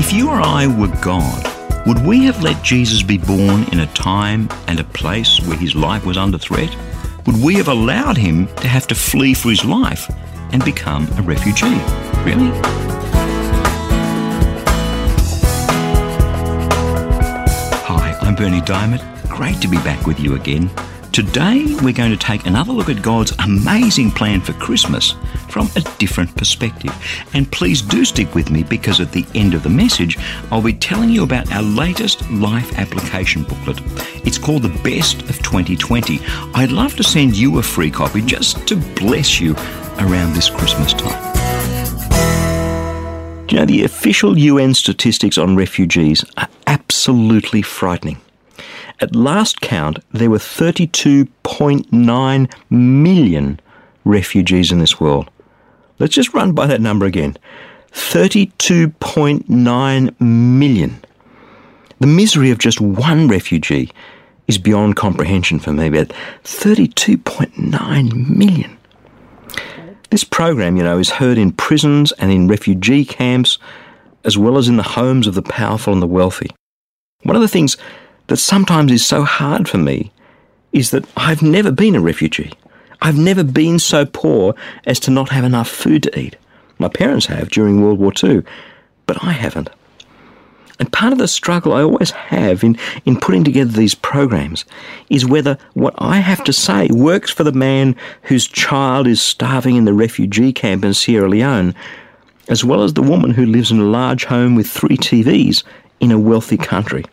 If you or I were God, would we have let Jesus be born in a time and a place where his life was under threat? Would we have allowed him to have to flee for his life and become a refugee? Really? Hi, I'm Berni Dymet. Great to be back with you again. Today, we're going to take another look at God's amazing plan for Christmas from a different perspective. And please do stick with me because at the end of the message, I'll be telling you about our latest life application booklet. It's called The Best of 2020. I'd love to send you a free copy just to bless you around this Christmas time. Do you know the official UN statistics on refugees are absolutely frightening? At last count, there were 32.9 million refugees in this world. Let's just run by that number again 32.9 million. The misery of just one refugee is beyond comprehension for me, but 32.9 million. This program, you know, is heard in prisons and in refugee camps, as well as in the homes of the powerful and the wealthy. One of the things that sometimes is so hard for me is that I've never been a refugee. I've never been so poor as to not have enough food to eat. My parents have during World War II, but I haven't. And part of the struggle I always have in, in putting together these programs is whether what I have to say works for the man whose child is starving in the refugee camp in Sierra Leone, as well as the woman who lives in a large home with three TVs in a wealthy country.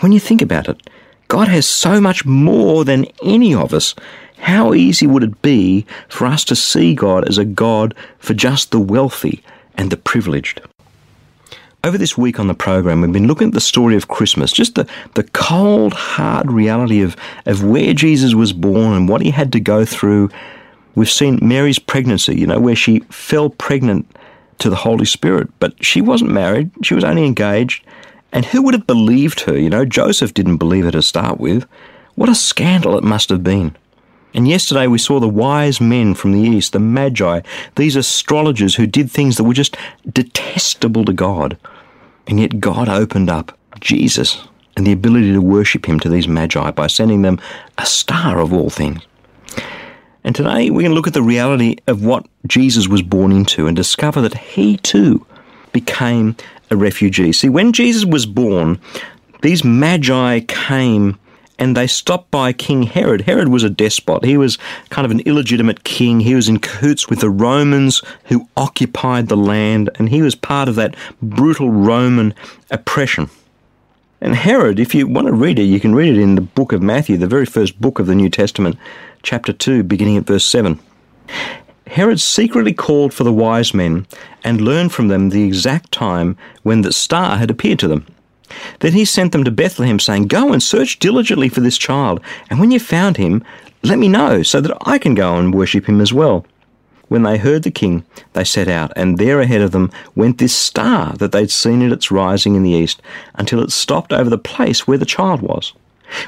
When you think about it, God has so much more than any of us. How easy would it be for us to see God as a God for just the wealthy and the privileged? Over this week on the program, we've been looking at the story of Christmas, just the, the cold, hard reality of, of where Jesus was born and what he had to go through. We've seen Mary's pregnancy, you know, where she fell pregnant to the Holy Spirit, but she wasn't married, she was only engaged. And who would have believed her? You know, Joseph didn't believe her to start with. What a scandal it must have been. And yesterday we saw the wise men from the east, the magi, these astrologers who did things that were just detestable to God. And yet God opened up Jesus and the ability to worship him to these magi by sending them a star of all things. And today we're going to look at the reality of what Jesus was born into and discover that he too became a refugee. See, when Jesus was born, these magi came and they stopped by King Herod. Herod was a despot. He was kind of an illegitimate king. He was in cahoots with the Romans who occupied the land, and he was part of that brutal Roman oppression. And Herod, if you want to read it, you can read it in the book of Matthew, the very first book of the New Testament, chapter 2, beginning at verse 7. Herod secretly called for the wise men and learned from them the exact time when the star had appeared to them. Then he sent them to Bethlehem, saying, Go and search diligently for this child, and when you found him, let me know, so that I can go and worship him as well. When they heard the king, they set out, and there ahead of them went this star that they'd seen at its rising in the east, until it stopped over the place where the child was.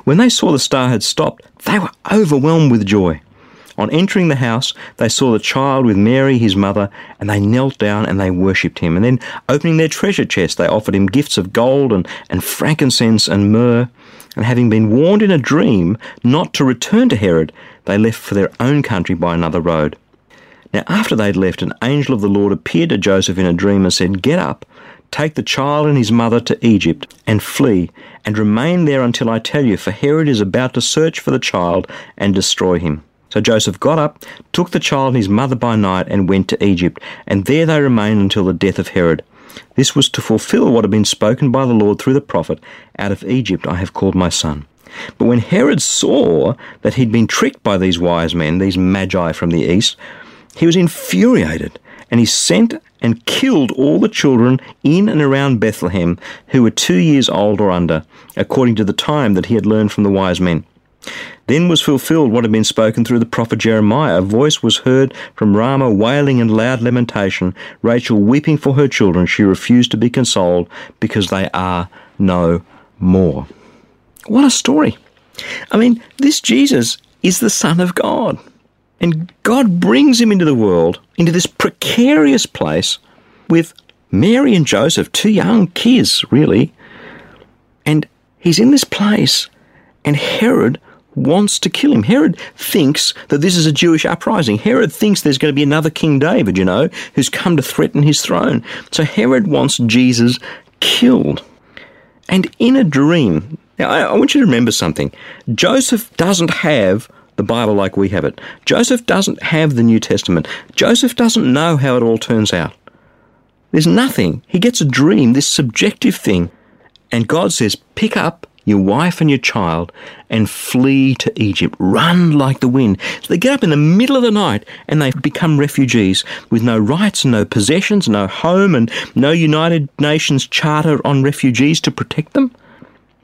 When they saw the star had stopped, they were overwhelmed with joy. On entering the house, they saw the child with Mary, his mother, and they knelt down and they worshipped him. And then, opening their treasure chest, they offered him gifts of gold and, and frankincense and myrrh. And having been warned in a dream not to return to Herod, they left for their own country by another road. Now, after they'd left, an angel of the Lord appeared to Joseph in a dream and said, Get up, take the child and his mother to Egypt, and flee, and remain there until I tell you, for Herod is about to search for the child and destroy him. So Joseph got up, took the child and his mother by night, and went to Egypt, and there they remained until the death of Herod. This was to fulfill what had been spoken by the Lord through the prophet Out of Egypt I have called my son. But when Herod saw that he'd been tricked by these wise men, these magi from the east, he was infuriated, And he sent and killed all the children in and around Bethlehem who were two years old or under, according to the time that he had learned from the wise men. Then was fulfilled what had been spoken through the prophet Jeremiah. A voice was heard from Ramah, wailing in loud lamentation, Rachel weeping for her children. She refused to be consoled because they are no more. What a story! I mean, this Jesus is the Son of God. And God brings him into the world, into this precarious place with Mary and Joseph, two young kids, really. And he's in this place, and Herod wants to kill him. Herod thinks that this is a Jewish uprising. Herod thinks there's going to be another King David, you know, who's come to threaten his throne. So Herod wants Jesus killed. And in a dream, now I, want you to remember something. Joseph doesn't have the Bible like we have it. Joseph doesn't have the New Testament. Joseph doesn't know how it all turns out. There's nothing. He gets a dream, this subjective thing, and God says, pick up your wife and your child, and flee to Egypt. Run like the wind. So they get up in the middle of the night and they become refugees with no rights and no possessions, no home, and no United Nations charter on refugees to protect them.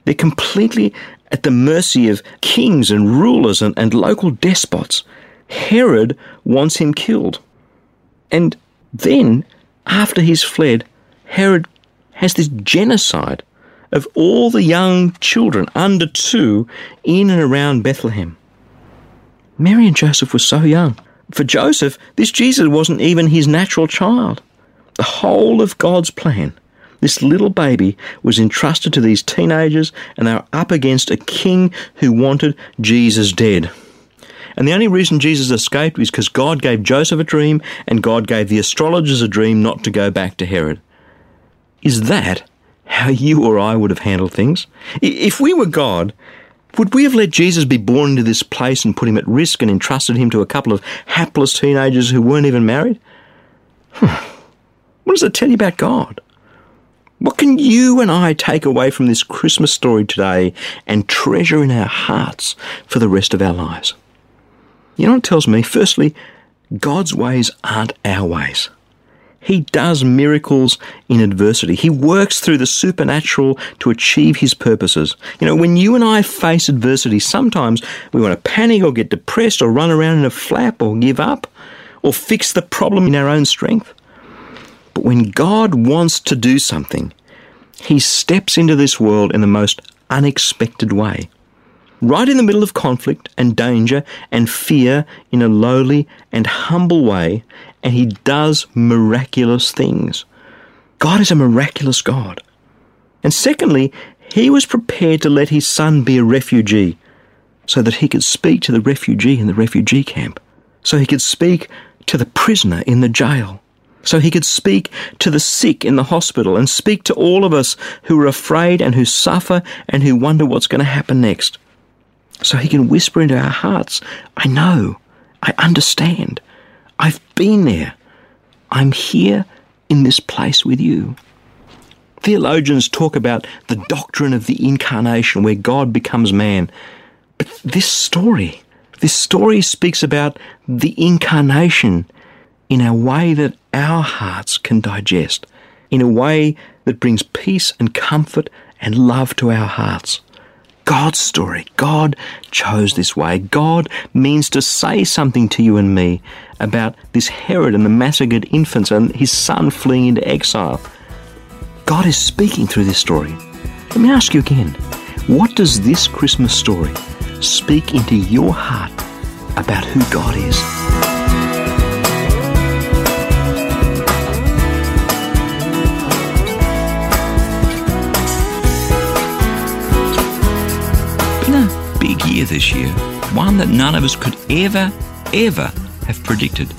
They're completely at the mercy of kings and rulers and, and local despots. Herod wants him killed. And then, after he's fled, Herod has this genocide of all the young children under two in and around Bethlehem. Mary and Joseph were so young. For Joseph, this Jesus wasn't even his natural child. The whole of God's plan, this little baby, was entrusted to these teenagers, and they were up against a king who wanted Jesus dead. And the only reason Jesus escaped was because God gave Joseph a dream and God gave the astrologers a dream not to go back to Herod. Is that how you or I would have handled things. If we were God, would we have let Jesus be born into this place and put him at risk and entrusted him to a couple of hapless teenagers who weren't even married? Hmm. what does it tell you about God? What can you and I take away from this Christmas story today and treasure in our hearts for the rest of our lives? You know what it tells me? Firstly, God's ways aren't our ways. He does miracles in adversity. He works through the supernatural to achieve his purposes. You know, when you and I face adversity, sometimes we want to panic or get depressed or run around in a flap or give up or fix the problem in our own strength. But when God wants to do something, he steps into this world in the most unexpected way right in the middle of conflict and danger and fear in a lowly and humble way, and he does miraculous things. God is a miraculous God. And secondly, he was prepared to let his son be a refugee so that he could speak to the refugee in the refugee camp, so he could speak to the prisoner in the jail, so he could speak to the sick in the hospital and speak to all of us who are afraid and who suffer and who wonder what's going to happen next so he can whisper into our hearts, I know, I understand, I've been there, I'm here in this place with you. Theologians talk about the doctrine of the incarnation where God becomes man. But this story, this story speaks about the incarnation in a way that our hearts can digest, in a way that brings peace and comfort and love to our hearts. God's story. God chose this way. God means to say something to you and me about this Herod and the massacred infants and his son fleeing into exile. God is speaking through this story. Let me ask you again what does this Christmas story speak into your heart about who God is? This year, one that none of us could ever, ever have predicted.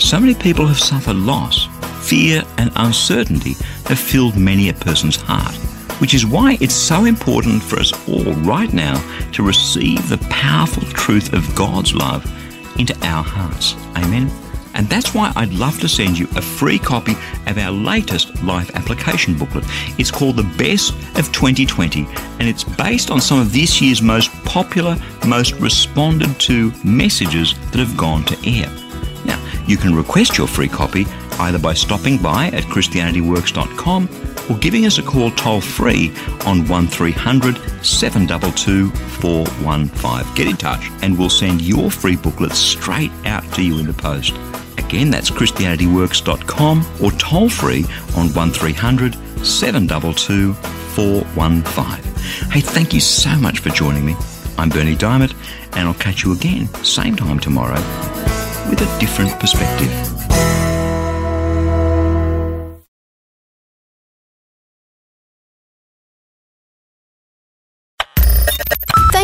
So many people have suffered loss. Fear and uncertainty have filled many a person's heart, which is why it's so important for us all right now to receive the powerful truth of God's love into our hearts. Amen. And that's why I'd love to send you a free copy of our latest life application booklet. It's called The Best of 2020, and it's based on some of this year's most popular, most responded to messages that have gone to air. Now, you can request your free copy either by stopping by at ChristianityWorks.com or giving us a call toll free on 1300 722 415. Get in touch and we'll send your free booklets straight out to you in the post. Again, that's ChristianityWorks.com or toll free on 1300 722 415. Hey, thank you so much for joining me. I'm Berni Dymet, and I'll catch you again, same time tomorrow, with a different perspective.